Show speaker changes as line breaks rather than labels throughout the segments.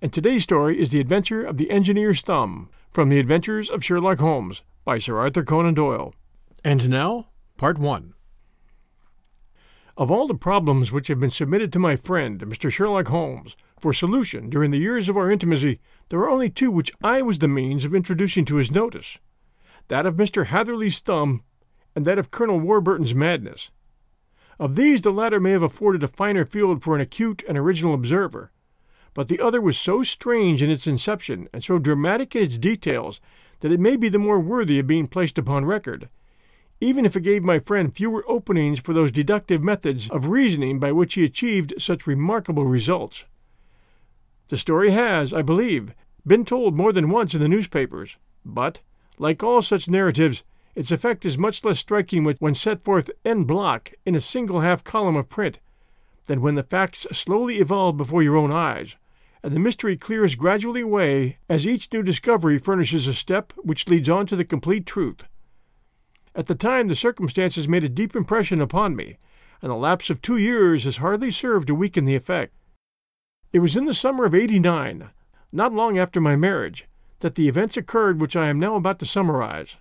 and today's story is The Adventure of the Engineer's Thumb from The Adventures of Sherlock Holmes by Sir Arthur Conan Doyle. And now, Part 1. Of all the problems which have been submitted to my friend, Mr. Sherlock Holmes, for solution during the years of our intimacy, there are only two which I was the means of introducing to his notice that of Mr. Hatherley's thumb, and that of Colonel Warburton's madness. Of these, the latter may have afforded a finer field for an acute and original observer, but the other was so strange in its inception and so dramatic in its details that it may be the more worthy of being placed upon record, even if it gave my friend fewer openings for those deductive methods of reasoning by which he achieved such remarkable results. The story has, I believe, been told more than once in the newspapers, but, like all such narratives, its effect is much less striking when set forth en bloc in a single half column of print than when the facts slowly evolve before your own eyes and the mystery clears gradually away as each new discovery furnishes a step which leads on to the complete truth. At the time, the circumstances made a deep impression upon me, and the lapse of two years has hardly served to weaken the effect. It was in the summer of '89, not long after my marriage, that the events occurred which I am now about to summarize.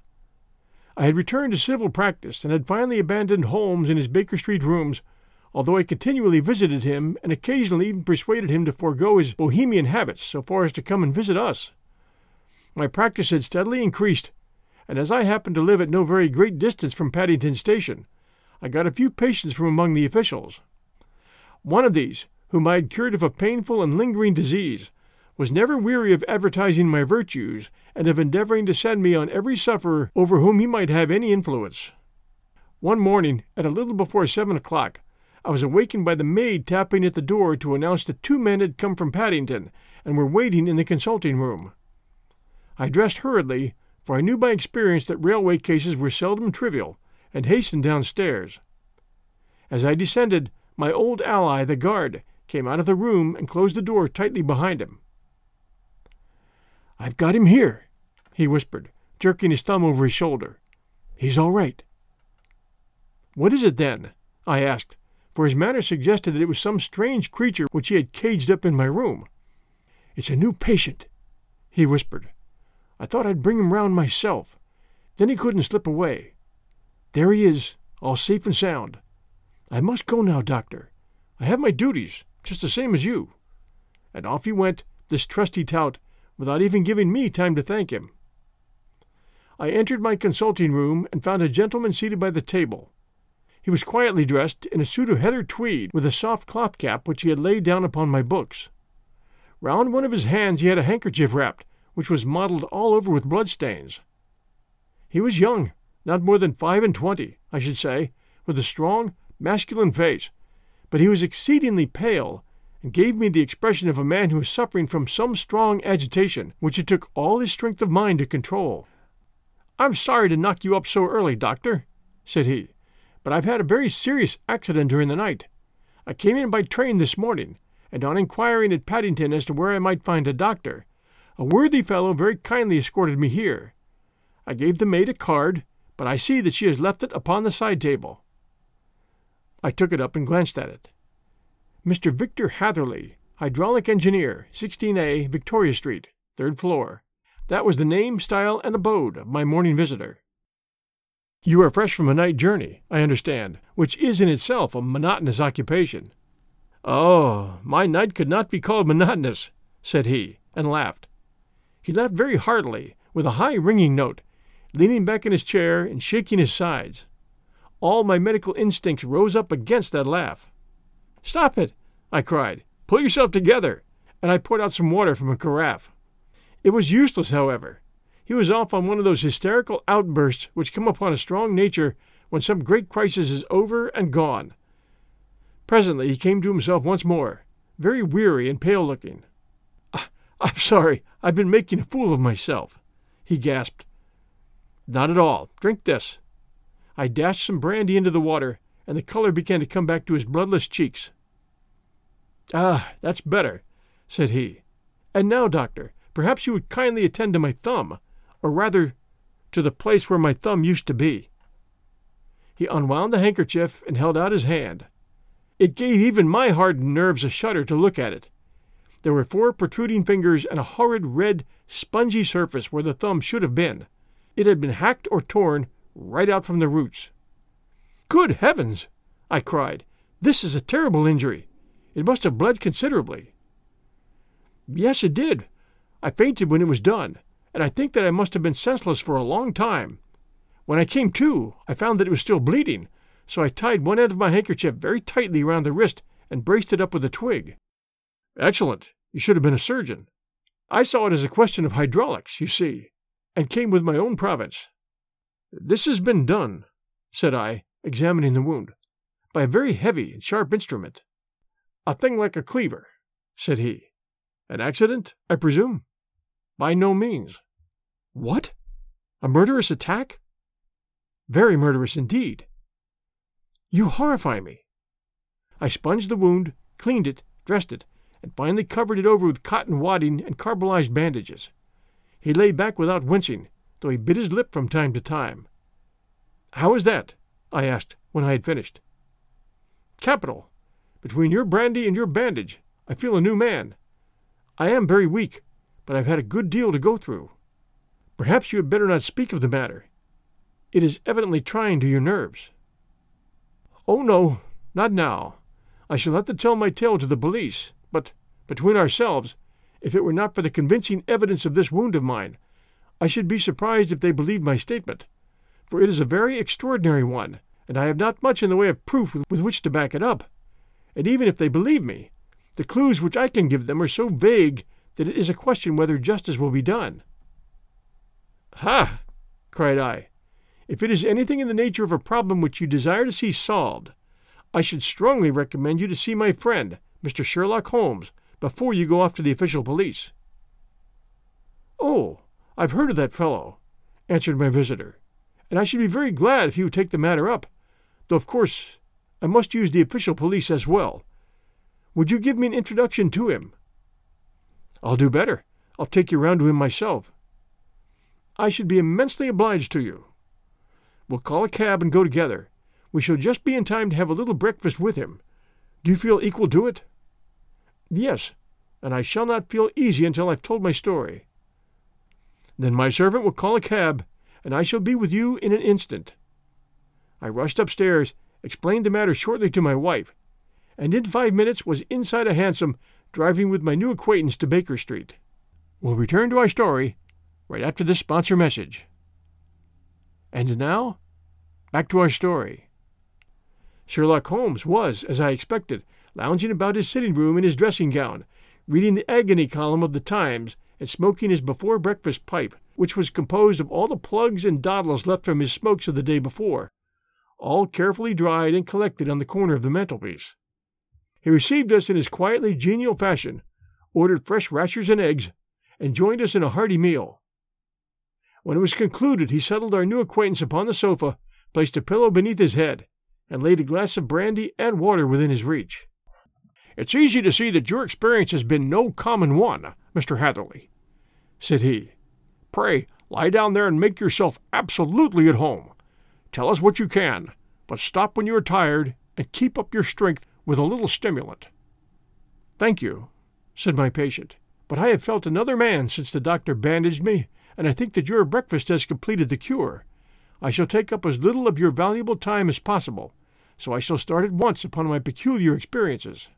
I had returned to civil practice and had finally abandoned Holmes in his Baker Street rooms although I continually visited him and occasionally even persuaded him to forego his bohemian habits so far as to come and visit us. My practice had steadily increased, and as I happened to live at no very great distance from Paddington Station, I got a few patients from among the officials. One of these, whom I had cured of a painful and lingering disease, was never weary of advertising my virtues and of endeavoring to send me on every sufferer over whom he might have any influence. One morning, at a little before seven o'clock, I was awakened by the maid tapping at the door to announce that two men had come from Paddington and were waiting in the consulting room. I dressed hurriedly, for I knew by experience that railway cases were seldom trivial, and hastened downstairs. As I descended, my old ally, the guard, came out of the room and closed the door tightly behind him. I've got him here, he whispered, jerking his thumb over his shoulder. He's all right. What is it, then? I asked, for his manner suggested that it was some strange creature which he had caged up in my room. It's a new patient, he whispered. I thought I'd bring him round myself. Then he couldn't slip away. There he is, all safe and sound. I must go now, doctor. I have my duties, just the same as you. And off he went, this trusty tout, without even giving me time to thank him. I entered my consulting room and found a gentleman seated by the table. He was quietly dressed in a suit of heather tweed with a soft cloth cap which he had laid down upon my books. Round one of his hands he had a handkerchief wrapped, which was mottled all over with bloodstains. He was young, not more than five and twenty, I should say, with a strong, masculine face, but he was exceedingly pale, and gave me the expression of a man who was suffering from some strong agitation which it took all his strength of mind to control. I'm sorry to knock you up so early, doctor, said he but I've had a very serious accident during the night. I came in by train this morning, and on inquiring at Paddington as to where I might find a doctor, a worthy fellow very kindly escorted me here. I gave the maid a card, but I see that she has left it upon the side table. I took it up and glanced at it. Mr. Victor Hatherley, hydraulic engineer, 16A, Victoria Street, third floor. That was the name, style, and abode of my morning visitor. You are fresh from a night journey, I understand, which is in itself a monotonous occupation. Oh, my night could not be called monotonous, said he, and laughed. He laughed very heartily, with a high ringing note, leaning back in his chair and shaking his sides. All my medical instincts rose up against that laugh. Stop it, I cried. Pull yourself together. And I poured out some water from a carafe. It was useless, however. He was off on one of those hysterical outbursts which come upon a strong nature when some great crisis is over and gone. Presently he came to himself once more, very weary and pale looking. Ah, I'm sorry, I've been making a fool of myself, he gasped. Not at all. Drink this. I dashed some brandy into the water, and the color began to come back to his bloodless cheeks. Ah, that's better, said he. And now, doctor, perhaps you would kindly attend to my thumb, or rather, to the place where my thumb used to be. He unwound the handkerchief and held out his hand. It gave even my hardened nerves a shudder to look at it. There were four protruding fingers and a horrid red, spongy surface where the thumb should have been. It had been hacked or torn right out from the roots. Good heavens! I cried. This is a terrible injury. It must have bled considerably. Yes, it did. I fainted when it was done, and I think that I must have been senseless for a long time. When I came to, I found that it was still bleeding, so I tied one end of my handkerchief very tightly round the wrist and braced it up with a twig. Excellent. You should have been a surgeon. I saw it as a question of hydraulics, you see, and came with my own province. This has been done, said I, examining the wound, by a very heavy and sharp instrument. A thing like a cleaver, said he. An accident, I presume? By no means. What? A murderous attack? Very murderous indeed. You horrify me. I sponged the wound, cleaned it, dressed it, and finally covered it over with cotton wadding and carbolized bandages. He lay back without wincing, though he bit his lip from time to time. How is that? I asked when I had finished. Capital. Between your brandy and your bandage, I feel a new man. I am very weak, but I've had a good deal to go through. Perhaps you had better not speak of the matter. It is evidently trying to your nerves. Oh, no, not now. I shall have to tell my tale to the police, but, between ourselves, if it were not for the convincing evidence of this wound of mine, I should be surprised if they believed my statement, for it is a very extraordinary one, and I have not much in the way of proof with, which to back it up. And even if they believe me, the clues which I can give them are so vague that it is a question whether justice will be done. Ha! cried I. If it is anything in the nature of a problem which you desire to see solved, I should strongly recommend you to see my friend, Mr. Sherlock Holmes, before you go off to the official police. Oh, I've heard of that fellow, answered my visitor, and I should be very glad if he would take the matter up, though of course I must use the official police as well. Would you give me an introduction to him? I'll do better. I'll take you round to him myself. I should be immensely obliged to you. We'll call a cab and go together. We shall just be in time to have a little breakfast with him. Do you feel equal to it? Yes, and I shall not feel easy until I've told my story. Then my servant will call a cab, and I shall be with you in an instant. I rushed upstairs, explained the matter shortly to my wife, and in five minutes was inside a hansom driving with my new acquaintance to Baker Street. We'll return to our story right after this sponsor message. And now, back to our story. Sherlock Holmes was, as I expected, lounging about his sitting room in his dressing gown, reading the agony column of the Times and smoking his before breakfast pipe, which was composed of all the plugs and dawdles left from his smokes of the day before, all carefully dried and collected on the corner of the mantelpiece. He received us in his quietly genial fashion, ordered fresh rashers and eggs, and joined us in a hearty meal. When it was concluded, he settled our new acquaintance upon the sofa, placed a pillow beneath his head, and laid a glass of brandy and water within his reach. It's easy to see that your experience has been no common one, Mr. Hatherley, said he. Pray lie down there and make yourself absolutely at home. Tell us what you can, but stop when you are tired and keep up your strength with a little stimulant. Thank you, said my patient, but I have felt another man since the doctor bandaged me and I think that your breakfast has completed the cure. I shall take up as little of your valuable time as possible, so I shall start at once upon my peculiar experiences.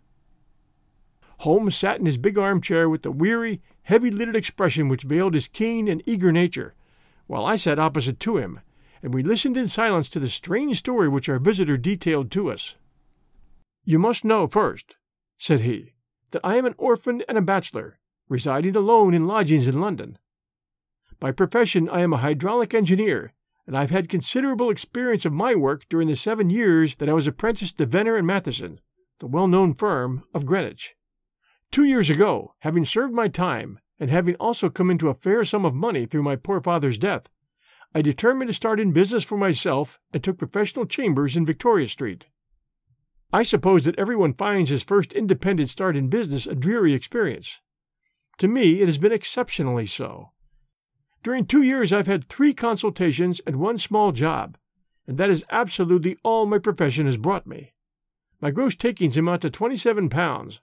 Holmes sat in his big armchair with the weary, heavy lidded expression which veiled his keen and eager nature, while I sat opposite to him, and we listened in silence to the strange story which our visitor detailed to us. You must know first, said he, that I am an orphan and a bachelor, residing alone in lodgings in London. By profession, I am a hydraulic engineer, and I've had considerable experience of my work during the seven years that I was apprenticed to Venner and Matheson, the well known firm of Greenwich. Two years ago, having served my time, and having also come into a fair sum of money through my poor father's death, I determined to start in business for myself and took professional chambers in Victoria Street. I suppose that everyone finds his first independent start in business a dreary experience. To me, it has been exceptionally so. During two years, I've had three consultations and one small job, and that is absolutely all my profession has brought me. My gross takings amount to twenty seven pounds.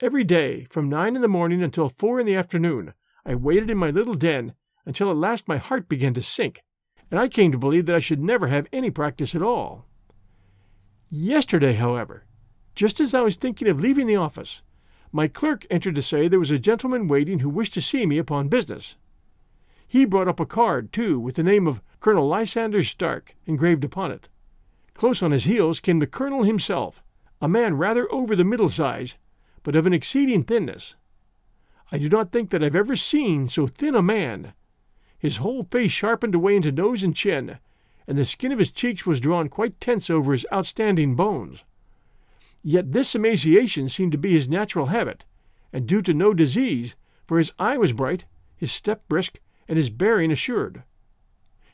Every day, from nine in the morning until four in the afternoon, I waited in my little den until at last my heart began to sink, and I came to believe that I should never have any practice at all. Yesterday, however, just as I was thinking of leaving the office, my clerk entered to say there was a gentleman waiting who wished to see me upon business. He brought up a card, too, with the name of Colonel Lysander Stark engraved upon it. Close on his heels came the colonel himself, a man rather over the middle size, but of an exceeding thinness. I do not think that I've ever seen so thin a man. His whole face sharpened away into nose and chin, and the skin of his cheeks was drawn quite tense over his outstanding bones. Yet this emaciation seemed to be his natural habit, and due to no disease, for his eye was bright, his step brisk, and his bearing assured.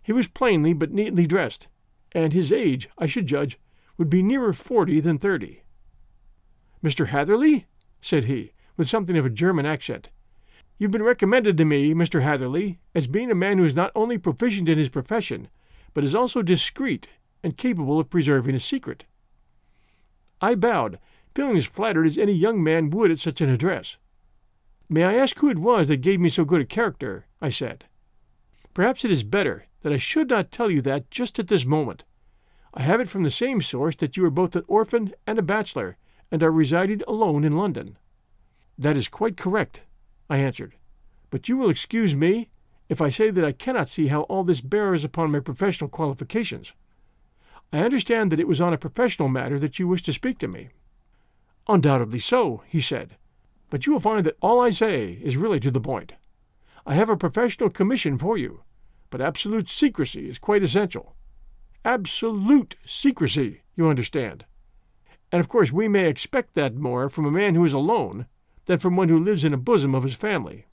He was plainly but neatly dressed, and his age, I should judge, would be nearer forty than thirty. Mr. Hatherley? said he, with something of a German accent. You've been recommended to me, Mr. Hatherley, as being a man who is not only proficient in his profession, but is also discreet and capable of preserving a secret. I bowed, feeling as flattered as any young man would at such an address. May I ask who it was that gave me so good a character? I said. Perhaps it is better that I should not tell you that just at this moment. I have it from the same source that you are both an orphan and a bachelor, and are residing alone in London. That is quite correct, I answered. But you will excuse me if I say that I cannot see how all this bears upon my professional qualifications. I understand that it was on a professional matter that you wished to speak to me. Undoubtedly so, he said, but you will find that all I say is really to the point. I have a professional commission for you, but absolute secrecy is quite essential. Absolute secrecy, you understand. And of course we may expect that more from a man who is alone than from one who lives in the bosom of his family.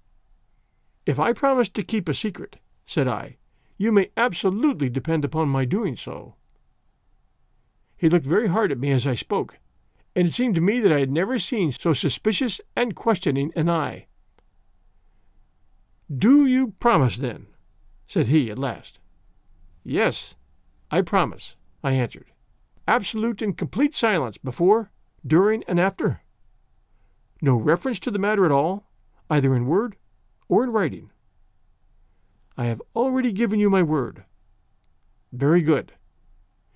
If I promise to keep a secret, said I, you may absolutely depend upon my doing so. He looked very hard at me as I spoke, and it seemed to me that I had never seen so suspicious and questioning an eye. Do you promise, then? said he at last. Yes, I promise, I answered. Absolute and complete silence before, during, and after. No reference to the matter at all, either in word or in writing. I have already given you my word. Very good.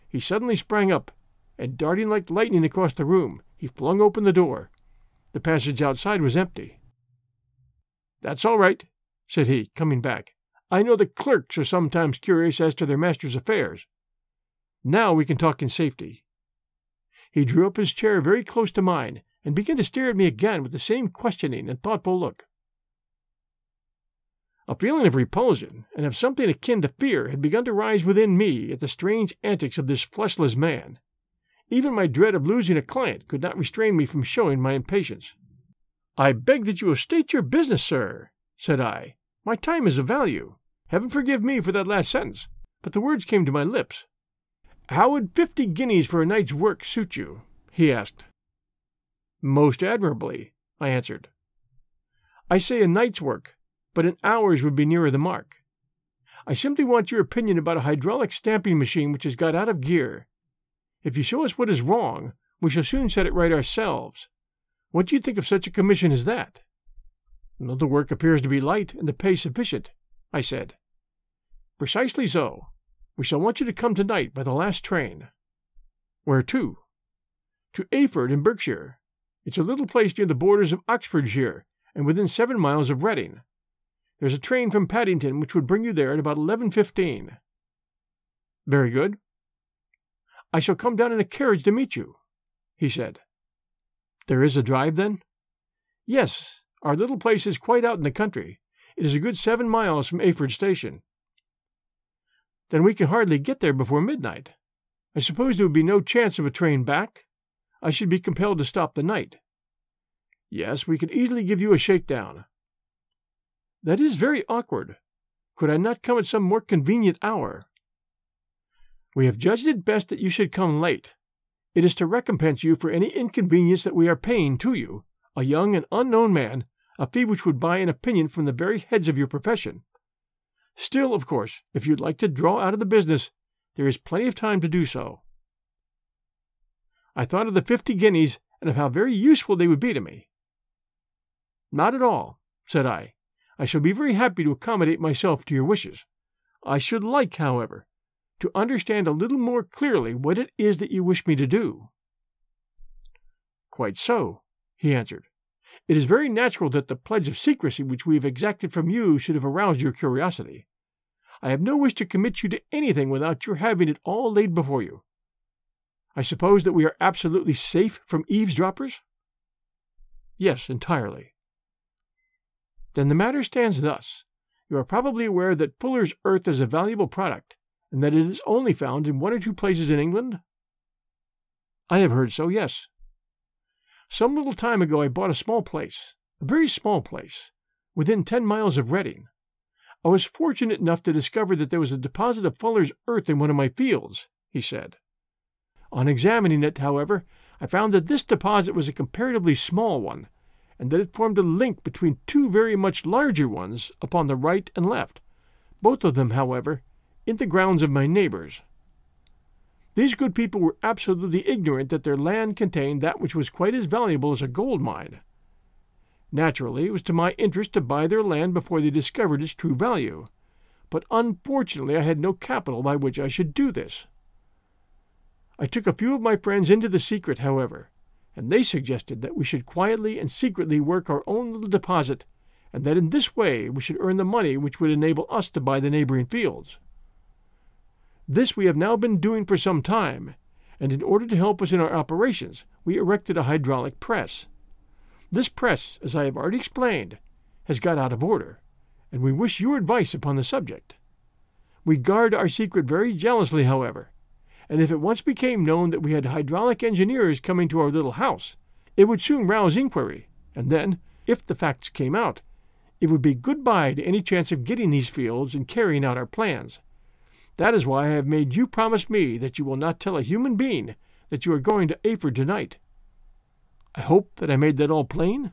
He suddenly sprang up, and darting like lightning across the room, he flung open the door. The passage outside was empty. That's all right, said he, coming back. I know the clerks are sometimes curious as to their master's affairs. Now we can talk in safety. He drew up his chair very close to mine, and began to stare at me again with the same questioning and thoughtful look. A feeling of repulsion and of something akin to fear had begun to rise within me at the strange antics of this fleshless man. Even my dread of losing a client could not restrain me from showing my impatience. I beg that you will state your business, sir, said I. My time is of value. Heaven forgive me for that last sentence, but the words came to my lips. How would fifty guineas for a night's work suit you? he asked. Most admirably, I answered. I say a night's work, but an hour's would be nearer the mark. I simply want your opinion about a hydraulic stamping machine which has got out of gear. If you show us what is wrong, we shall soon set it right ourselves. What do you think of such a commission as that? The work appears to be light and the pay sufficient, I said. Precisely so. We shall want you to come tonight by the last train. Where to? To Eyford in Berkshire. It's a little place near the borders of Oxfordshire and within seven miles of Reading. There's a train from Paddington which would bring you there at about 11.15. Very good. I shall come down in a carriage to meet you, he said. There is a drive, then? Yes, our little place is quite out in the country. It is a good seven miles from Eyford Station. Then we can hardly get there before midnight. I suppose there would be no chance of a train back? I should be compelled to stop the night. Yes, we could easily give you a shakedown. That is very awkward. Could I not come at some more convenient hour? We have judged it best that you should come late. It is to recompense you for any inconvenience that we are paying to you, a young and unknown man, a fee which would buy an opinion from the very heads of your profession. Still, of course, if you'd like to draw out of the business, there is plenty of time to do so. I thought of the fifty guineas and of how very useful they would be to me. Not at all, said I. I shall be very happy to accommodate myself to your wishes. I should like, however, to understand a little more clearly what it is that you wish me to do. Quite so, he answered. It is very natural that the pledge of secrecy which we have exacted from you should have aroused your curiosity. I have no wish to commit you to anything without your having it all laid before you. I suppose that we are absolutely safe from eavesdroppers? Yes, entirely. Then the matter stands thus. You are probably aware that Fuller's Earth is a valuable product, and that it is only found in one or two places in England? I have heard so, yes. Some little time ago I bought a small place, a very small place, within ten miles of Reading. I was fortunate enough to discover that there was a deposit of Fuller's earth in one of my fields, he said. On examining it, however, I found that this deposit was a comparatively small one, and that it formed a link between two very much larger ones upon the right and left, both of them, however, in the grounds of my neighbors. These good people were absolutely ignorant that their land contained that which was quite as valuable as a gold mine. Naturally, it was to my interest to buy their land before they discovered its true value, but unfortunately I had no capital by which I should do this. I took a few of my friends into the secret, however, and they suggested that we should quietly and secretly work our own little deposit, and that in this way we should earn the money which would enable us to buy the neighboring fields. This we have now been doing for some time, and in order to help us in our operations, we erected a hydraulic press. This press, as I have already explained, has got out of order, and we wish your advice upon the subject. We guard our secret very jealously, however, and if it once became known that we had hydraulic engineers coming to our little house, it would soon rouse inquiry, and then, if the facts came out, it would be good bye to any chance of getting these fields and carrying out our plans. That is why I have made you promise me that you will not tell a human being that you are going to Eyford tonight. I hope that I made that all plain?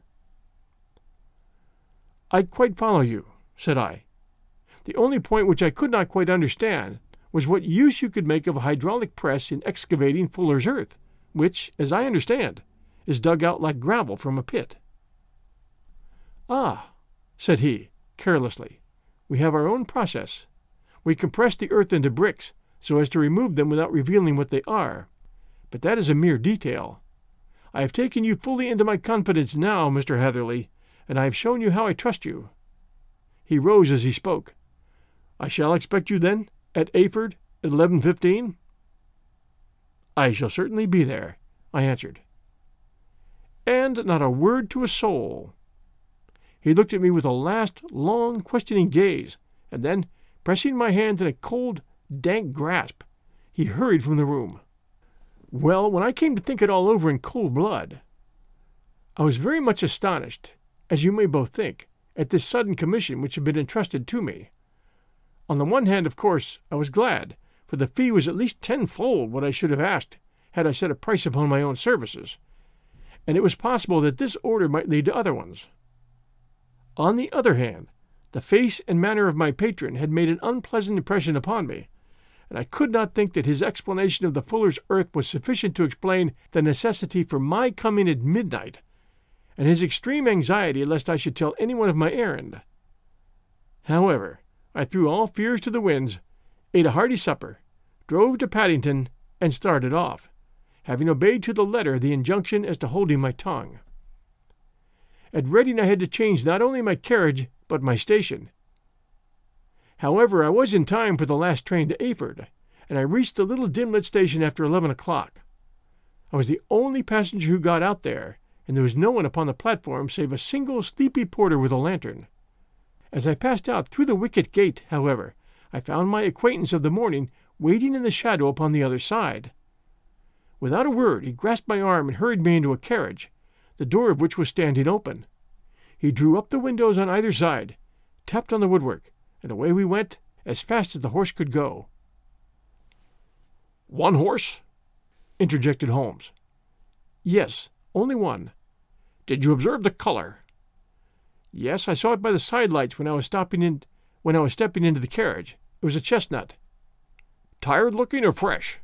I quite follow you, said I. The only point which I could not quite understand was what use you could make of a hydraulic press in excavating Fuller's earth, which, as I understand, is dug out like gravel from a pit. Ah, said he, carelessly, we have our own process. We compress the earth into bricks so as to remove them without revealing what they are. But that is a mere detail. I have taken you fully into my confidence now, Mr. Hatherley, and I have shown you how I trust you. He rose as he spoke. I shall expect you, then, at Eyford at eleven fifteen? I shall certainly be there, I answered. And not a word to a soul. He looked at me with a last long questioning gaze, and then, pressing my hands in a cold, dank grasp, he hurried from the room. Well, when I came to think it all over in cold blood, I was very much astonished, as you may both think, at this sudden commission which had been entrusted to me. On the one hand, of course, I was glad, for the fee was at least tenfold what I should have asked had I set a price upon my own services, and it was possible that this order might lead to other ones. On the other hand, the face and manner of my patron had made an unpleasant impression upon me, and I could not think that his explanation of the fuller's earth was sufficient to explain the necessity for my coming at midnight, and his extreme anxiety lest I should tell anyone of my errand. However, I threw all fears to the winds, ate a hearty supper, drove to Paddington, and started off, having obeyed to the letter the injunction as to holding my tongue. At Reading I had to change not only my carriage, but my station. However, I was in time for the last train to Eyford, and I reached the little dimlit station after eleven o'clock. I was the only passenger who got out there, and there was no one upon the platform save a single sleepy porter with a lantern. As I passed out through the wicket gate, however, I found my acquaintance of the morning waiting in the shadow upon the other side. Without a word, he grasped my arm and hurried me into a carriage, the door of which was standing open. He drew up the windows on either side, tapped on the woodwork, and away we went as fast as the horse could go. One horse? interjected Holmes. Yes, only one. Did you observe the color? Yes, I saw it by the side lights when I was stopping in when I was stepping into the carriage. It was a chestnut. Tired looking or fresh?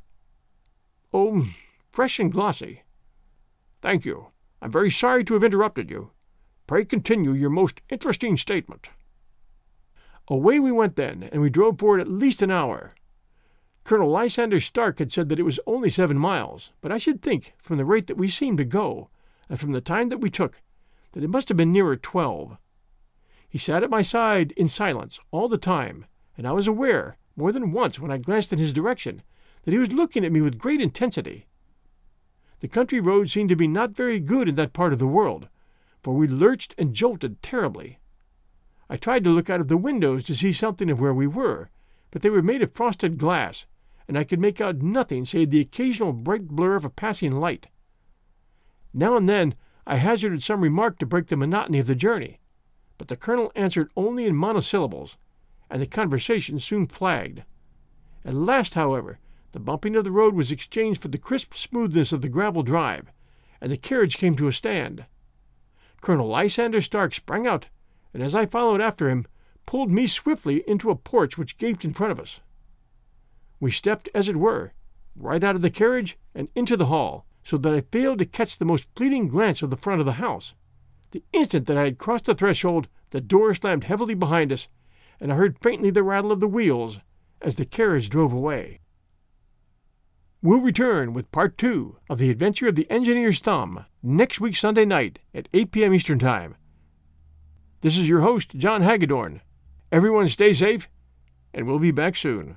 Oh, fresh and glossy. Thank you. I'm very sorry to have interrupted you. Pray continue your most interesting statement. Away we went then, and we drove for it at least an hour. Colonel Lysander Stark had said that it was only seven miles, but I should think, from the rate that we seemed to go, and from the time that we took, that it must have been nearer twelve. He sat at my side in silence all the time, and I was aware, more than once when I glanced in his direction, that he was looking at me with great intensity. The country roads seemed to be not very good in that part of the world, for we lurched and jolted terribly. I tried to look out of the windows to see something of where we were, but they were made of frosted glass, and I could make out nothing save the occasional bright blur of a passing light. Now and then I hazarded some remark to break the monotony of the journey, but the colonel answered only in monosyllables, and the conversation soon flagged. At last, however, the bumping of the road was exchanged for the crisp smoothness of the gravel drive, and the carriage came to a stand. Colonel Lysander Stark sprang out, and as I followed after him, pulled me swiftly into a porch which gaped in front of us. We stepped, as it were, right out of the carriage and into the hall, so that I failed to catch the most fleeting glance of the front of the house. The instant that I had crossed the threshold, the door slammed heavily behind us, and I heard faintly the rattle of the wheels as the carriage drove away. We'll return with part two of the adventure of the engineer's thumb next week Sunday night at 8 p.m. Eastern Time. This is your host, John Hagedorn. Everyone stay safe, and we'll be back soon.